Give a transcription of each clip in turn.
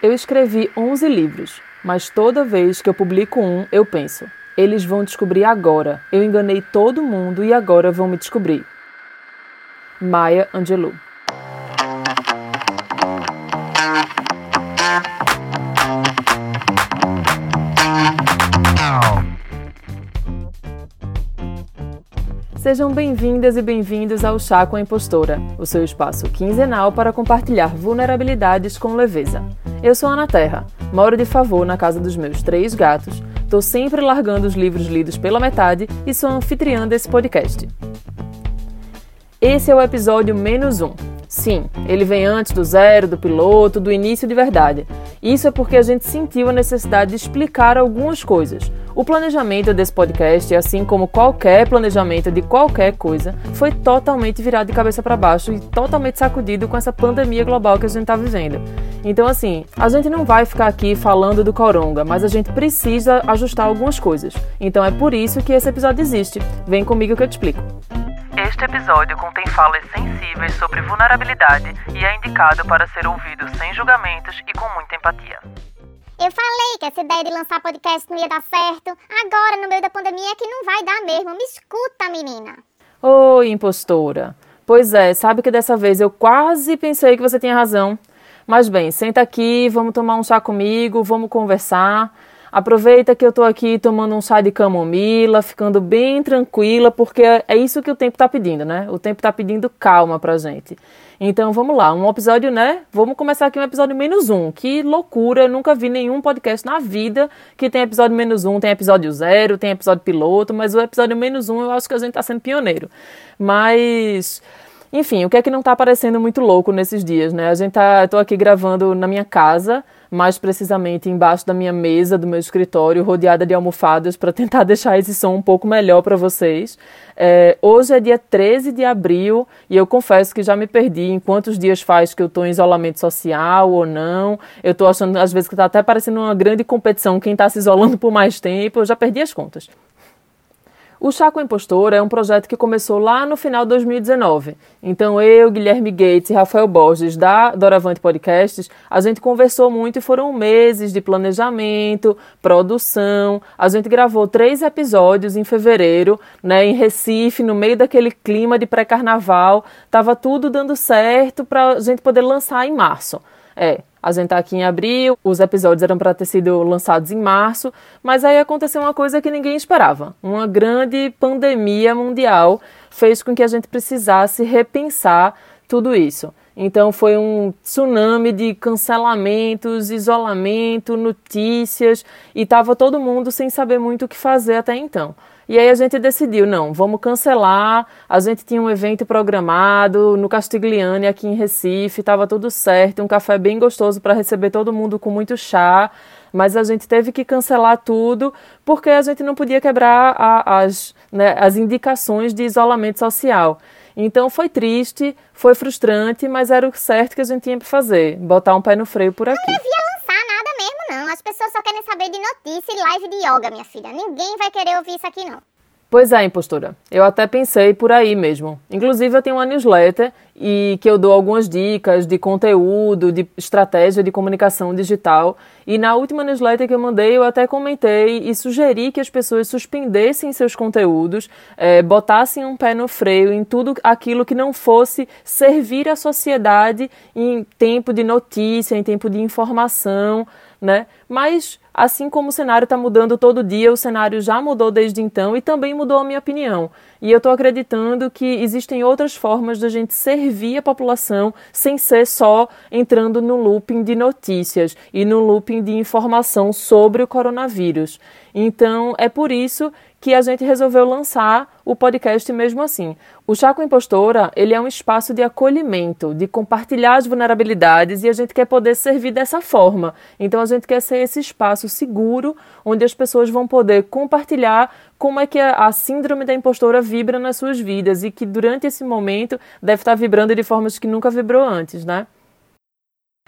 Eu escrevi 11 livros, mas toda vez que eu publico um, eu penso: eles vão descobrir agora. Eu enganei todo mundo e agora vão me descobrir. Maya Angelou Sejam bem-vindas e bem-vindos ao Chá com a Impostora, o seu espaço quinzenal para compartilhar vulnerabilidades com leveza. Eu sou Ana Terra, moro de favor na casa dos meus três gatos, estou sempre largando os livros lidos pela metade e sou anfitriã desse podcast. Esse é o episódio menos um. Sim, ele vem antes do zero, do piloto, do início de verdade. Isso é porque a gente sentiu a necessidade de explicar algumas coisas. O planejamento desse podcast, assim como qualquer planejamento de qualquer coisa, foi totalmente virado de cabeça para baixo e totalmente sacudido com essa pandemia global que a gente está vivendo. Então, assim, a gente não vai ficar aqui falando do coronga, mas a gente precisa ajustar algumas coisas. Então é por isso que esse episódio existe. Vem comigo que eu te explico. Este episódio contém falas sensíveis sobre vulnerabilidade e é indicado para ser ouvido sem julgamentos e com muita empatia. Eu falei que essa ideia de lançar podcast não ia dar certo. Agora, no meio da pandemia, é que não vai dar mesmo. Me escuta, menina. Oi, impostora. Pois é, sabe que dessa vez eu quase pensei que você tinha razão. Mas bem, senta aqui, vamos tomar um chá comigo, vamos conversar. Aproveita que eu tô aqui tomando um chá de camomila, ficando bem tranquila, porque é isso que o tempo tá pedindo, né? O tempo tá pedindo calma pra gente. Então vamos lá, um episódio, né? Vamos começar aqui um episódio menos um. Que loucura, eu nunca vi nenhum podcast na vida que tem episódio menos um, tem episódio zero, tem episódio piloto, mas o episódio menos um eu acho que a gente tá sendo pioneiro. Mas. Enfim, o que é que não tá parecendo muito louco nesses dias, né? A gente tá. Eu tô aqui gravando na minha casa mais precisamente embaixo da minha mesa do meu escritório, rodeada de almofadas, para tentar deixar esse som um pouco melhor para vocês. É, hoje é dia 13 de abril e eu confesso que já me perdi em quantos dias faz que eu estou em isolamento social ou não. Eu estou achando, às vezes, que está até parecendo uma grande competição quem está se isolando por mais tempo. Eu já perdi as contas. O a Impostora é um projeto que começou lá no final de 2019. Então eu, Guilherme Gates e Rafael Borges da Doravante Podcasts, a gente conversou muito e foram meses de planejamento, produção. A gente gravou três episódios em fevereiro, né, em Recife, no meio daquele clima de pré-carnaval. Tava tudo dando certo para a gente poder lançar em março. É, a gente tá aqui em abril, os episódios eram para ter sido lançados em março, mas aí aconteceu uma coisa que ninguém esperava. Uma grande pandemia mundial fez com que a gente precisasse repensar tudo isso. Então foi um tsunami de cancelamentos, isolamento, notícias e estava todo mundo sem saber muito o que fazer até então. E aí a gente decidiu, não, vamos cancelar. A gente tinha um evento programado no Castiglione aqui em Recife, estava tudo certo, um café bem gostoso para receber todo mundo com muito chá. Mas a gente teve que cancelar tudo porque a gente não podia quebrar a, as, né, as indicações de isolamento social. Então foi triste, foi frustrante, mas era o certo que a gente tinha para fazer, botar um pé no freio por aqui. Não. As pessoas só querem saber de notícia e live de yoga, minha filha. Ninguém vai querer ouvir isso aqui, não. Pois é, impostora. Eu até pensei por aí mesmo. Inclusive, eu tenho uma newsletter e que eu dou algumas dicas de conteúdo, de estratégia de comunicação digital. E na última newsletter que eu mandei, eu até comentei e sugeri que as pessoas suspendessem seus conteúdos, é, botassem um pé no freio em tudo aquilo que não fosse servir à sociedade em tempo de notícia, em tempo de informação, né? Mas assim como o cenário está mudando todo dia, o cenário já mudou desde então e também mudou a minha opinião. E eu estou acreditando que existem outras formas da gente servir a população sem ser só entrando no looping de notícias e no looping de informação sobre o coronavírus. Então é por isso que a gente resolveu lançar o podcast mesmo assim. O Chá com Impostora, ele é um espaço de acolhimento, de compartilhar as vulnerabilidades e a gente quer poder servir dessa forma. Então a gente quer ser esse espaço seguro onde as pessoas vão poder compartilhar como é que a síndrome da impostora vibra nas suas vidas e que durante esse momento deve estar vibrando de formas que nunca vibrou antes, né?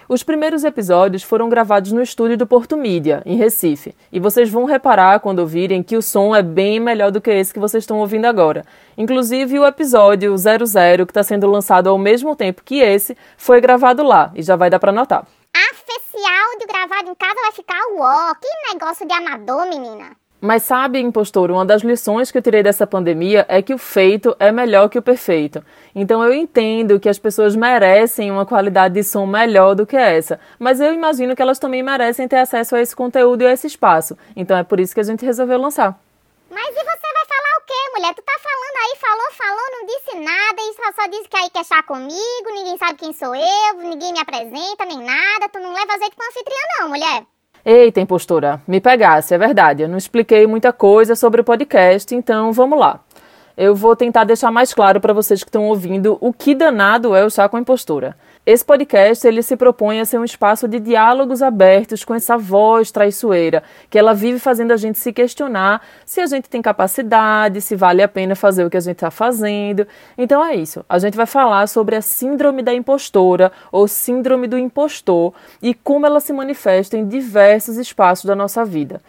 Os primeiros episódios foram gravados no estúdio do Porto Mídia, em Recife, e vocês vão reparar quando ouvirem que o som é bem melhor do que esse que vocês estão ouvindo agora. Inclusive, o episódio 00, que está sendo lançado ao mesmo tempo que esse, foi gravado lá, e já vai dar para notar. Áudio gravado em casa vai ficar uó. Que negócio de amador, menina. Mas sabe, impostor, uma das lições que eu tirei dessa pandemia é que o feito é melhor que o perfeito. Então eu entendo que as pessoas merecem uma qualidade de som melhor do que essa, mas eu imagino que elas também merecem ter acesso a esse conteúdo e a esse espaço. Então é por isso que a gente resolveu lançar. Mas e você vai falar o quê, mulher? Tu tá falando aí, falou, falou, não disse nada e só, só disse que aí quer chá comigo, ninguém sabe quem sou eu, ninguém me apresenta, nem nada. Tu não leva azeite pra anfitriã não, mulher. Eita, impostora, me pegasse, é verdade. Eu não expliquei muita coisa sobre o podcast, então vamos lá. Eu vou tentar deixar mais claro para vocês que estão ouvindo o que danado é o chá com a impostora. Esse podcast ele se propõe a ser um espaço de diálogos abertos com essa voz traiçoeira, que ela vive fazendo a gente se questionar se a gente tem capacidade, se vale a pena fazer o que a gente está fazendo. Então é isso. A gente vai falar sobre a síndrome da impostora ou síndrome do impostor e como ela se manifesta em diversos espaços da nossa vida.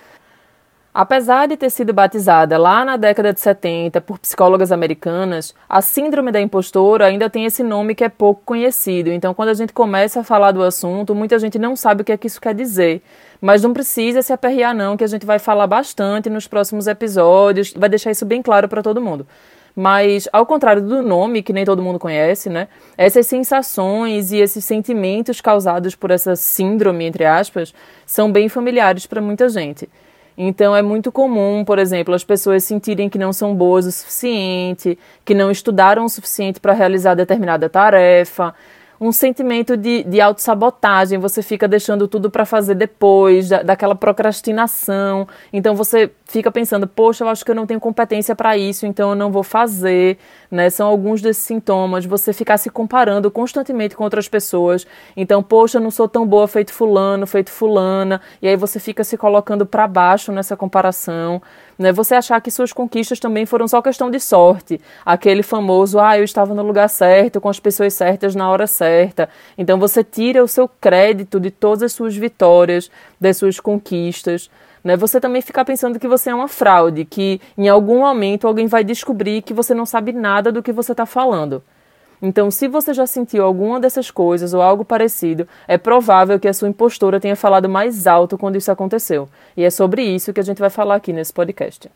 Apesar de ter sido batizada lá na década de 70 por psicólogas americanas, a síndrome da impostora ainda tem esse nome que é pouco conhecido. Então, quando a gente começa a falar do assunto, muita gente não sabe o que é que isso quer dizer. Mas não precisa se aperrear não, que a gente vai falar bastante nos próximos episódios, vai deixar isso bem claro para todo mundo. Mas, ao contrário do nome, que nem todo mundo conhece, né? Essas sensações e esses sentimentos causados por essa síndrome, entre aspas, são bem familiares para muita gente. Então é muito comum, por exemplo, as pessoas sentirem que não são boas o suficiente, que não estudaram o suficiente para realizar determinada tarefa, um sentimento de, de autossabotagem, você fica deixando tudo para fazer depois, da, daquela procrastinação. Então você fica pensando, poxa, eu acho que eu não tenho competência para isso, então eu não vou fazer. Né? São alguns desses sintomas. Você ficar se comparando constantemente com outras pessoas. Então, poxa, eu não sou tão boa feito fulano, feito fulana. E aí você fica se colocando para baixo nessa comparação. Né? Você achar que suas conquistas também foram só questão de sorte. Aquele famoso, ah, eu estava no lugar certo, com as pessoas certas na hora certa. Então você tira o seu crédito de todas as suas vitórias, das suas conquistas. Né? Você também ficar pensando que você é uma fraude, que em algum momento alguém vai descobrir que você não sabe nada do que você está falando. Então, se você já sentiu alguma dessas coisas ou algo parecido, é provável que a sua impostora tenha falado mais alto quando isso aconteceu. E é sobre isso que a gente vai falar aqui nesse podcast.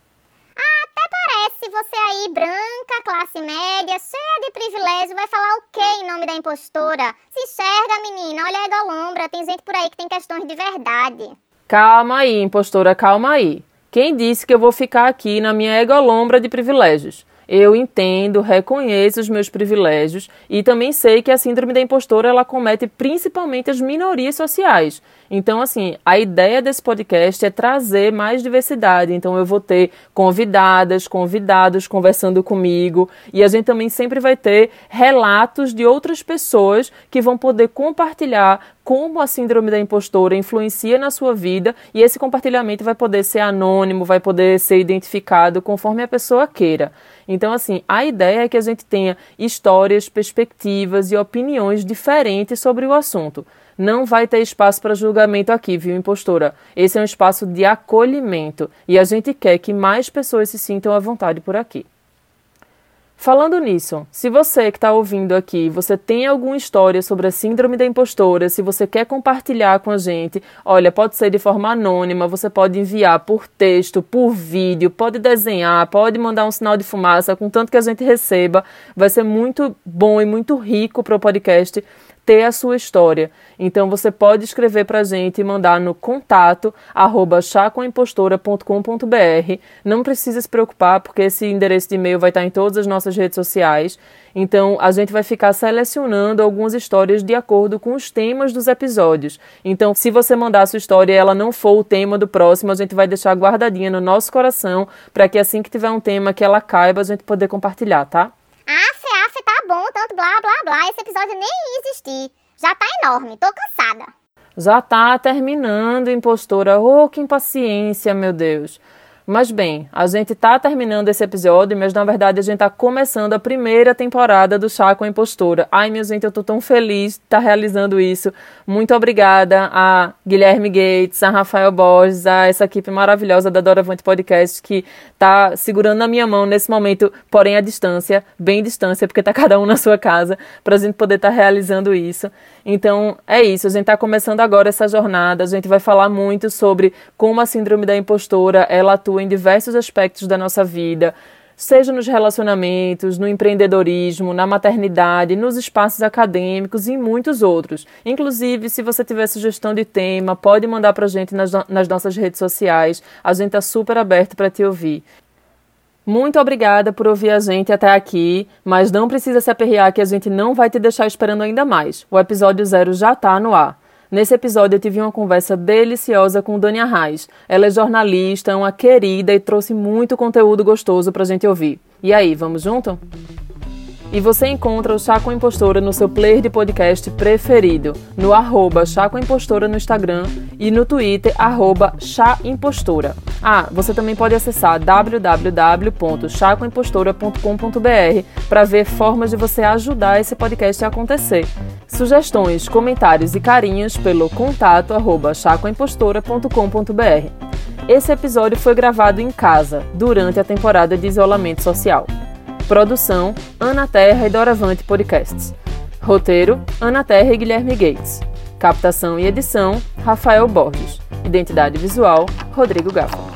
Até parece você aí, branca, classe média, cheia de privilégio, vai falar o quê em nome da impostora? Se enxerga, menina, olha a egolombra, tem gente por aí que tem questões de verdade. Calma aí, impostora, calma aí. Quem disse que eu vou ficar aqui na minha egolombra de privilégios? Eu entendo, reconheço os meus privilégios e também sei que a síndrome da impostora ela comete principalmente as minorias sociais. Então, assim, a ideia desse podcast é trazer mais diversidade. Então, eu vou ter convidadas, convidados conversando comigo e a gente também sempre vai ter relatos de outras pessoas que vão poder compartilhar como a síndrome da impostora influencia na sua vida e esse compartilhamento vai poder ser anônimo, vai poder ser identificado conforme a pessoa queira. Então, assim, a ideia é que a gente tenha histórias, perspectivas e opiniões diferentes sobre o assunto. Não vai ter espaço para julgamento aqui, viu, impostora? Esse é um espaço de acolhimento e a gente quer que mais pessoas se sintam à vontade por aqui. Falando nisso, se você que está ouvindo aqui, você tem alguma história sobre a síndrome da impostora, se você quer compartilhar com a gente, olha, pode ser de forma anônima, você pode enviar por texto, por vídeo, pode desenhar, pode mandar um sinal de fumaça, contanto que a gente receba, vai ser muito bom e muito rico para o podcast ter a sua história. Então você pode escrever para a gente e mandar no contato arroba chacoimpostora.com.br. Não precisa se preocupar, porque esse endereço de e-mail vai estar em todas as nossas redes sociais. Então a gente vai ficar selecionando algumas histórias de acordo com os temas dos episódios. Então, se você mandar a sua história e ela não for o tema do próximo, a gente vai deixar guardadinha no nosso coração para que assim que tiver um tema que ela caiba, a gente poder compartilhar, tá? bom, tanto blá blá blá. Esse episódio nem ia existir. Já tá enorme, tô cansada. Já tá terminando, impostora. Oh, que impaciência, meu Deus. Mas bem, a gente está terminando esse episódio, mas na verdade a gente está começando a primeira temporada do Chá com a Impostora. Ai, minha gente, eu tô tão feliz de estar tá realizando isso. Muito obrigada a Guilherme Gates, a Rafael Borges, a essa equipe maravilhosa da Doravante Podcast que está segurando na minha mão nesse momento, porém à distância, bem distância, porque está cada um na sua casa, para a gente poder estar tá realizando isso. Então é isso, a gente está começando agora essa jornada. A gente vai falar muito sobre como a síndrome da impostora ela atua em diversos aspectos da nossa vida, seja nos relacionamentos, no empreendedorismo, na maternidade, nos espaços acadêmicos e em muitos outros. Inclusive, se você tiver sugestão de tema, pode mandar para a gente nas, nas nossas redes sociais. A gente está super aberto para te ouvir. Muito obrigada por ouvir a gente até aqui, mas não precisa se aperrear que a gente não vai te deixar esperando ainda mais. O episódio zero já está no ar. Nesse episódio eu tive uma conversa deliciosa com Dani Arraes. Ela é jornalista, uma querida e trouxe muito conteúdo gostoso pra gente ouvir. E aí, vamos junto? E você encontra o Chá com Impostora no seu player de podcast preferido, no arroba com Impostora no Instagram e no Twitter, arroba Chá Impostora. Ah, você também pode acessar www.chacoimpostora.com.br para ver formas de você ajudar esse podcast a acontecer. Sugestões, comentários e carinhos pelo contato arroba chacoimpostora.com.br. Esse episódio foi gravado em casa, durante a temporada de isolamento social. Produção: Ana Terra e Doravante Podcasts. Roteiro: Ana Terra e Guilherme Gates. Captação e edição: Rafael Borges. Identidade visual: Rodrigo Gaffa.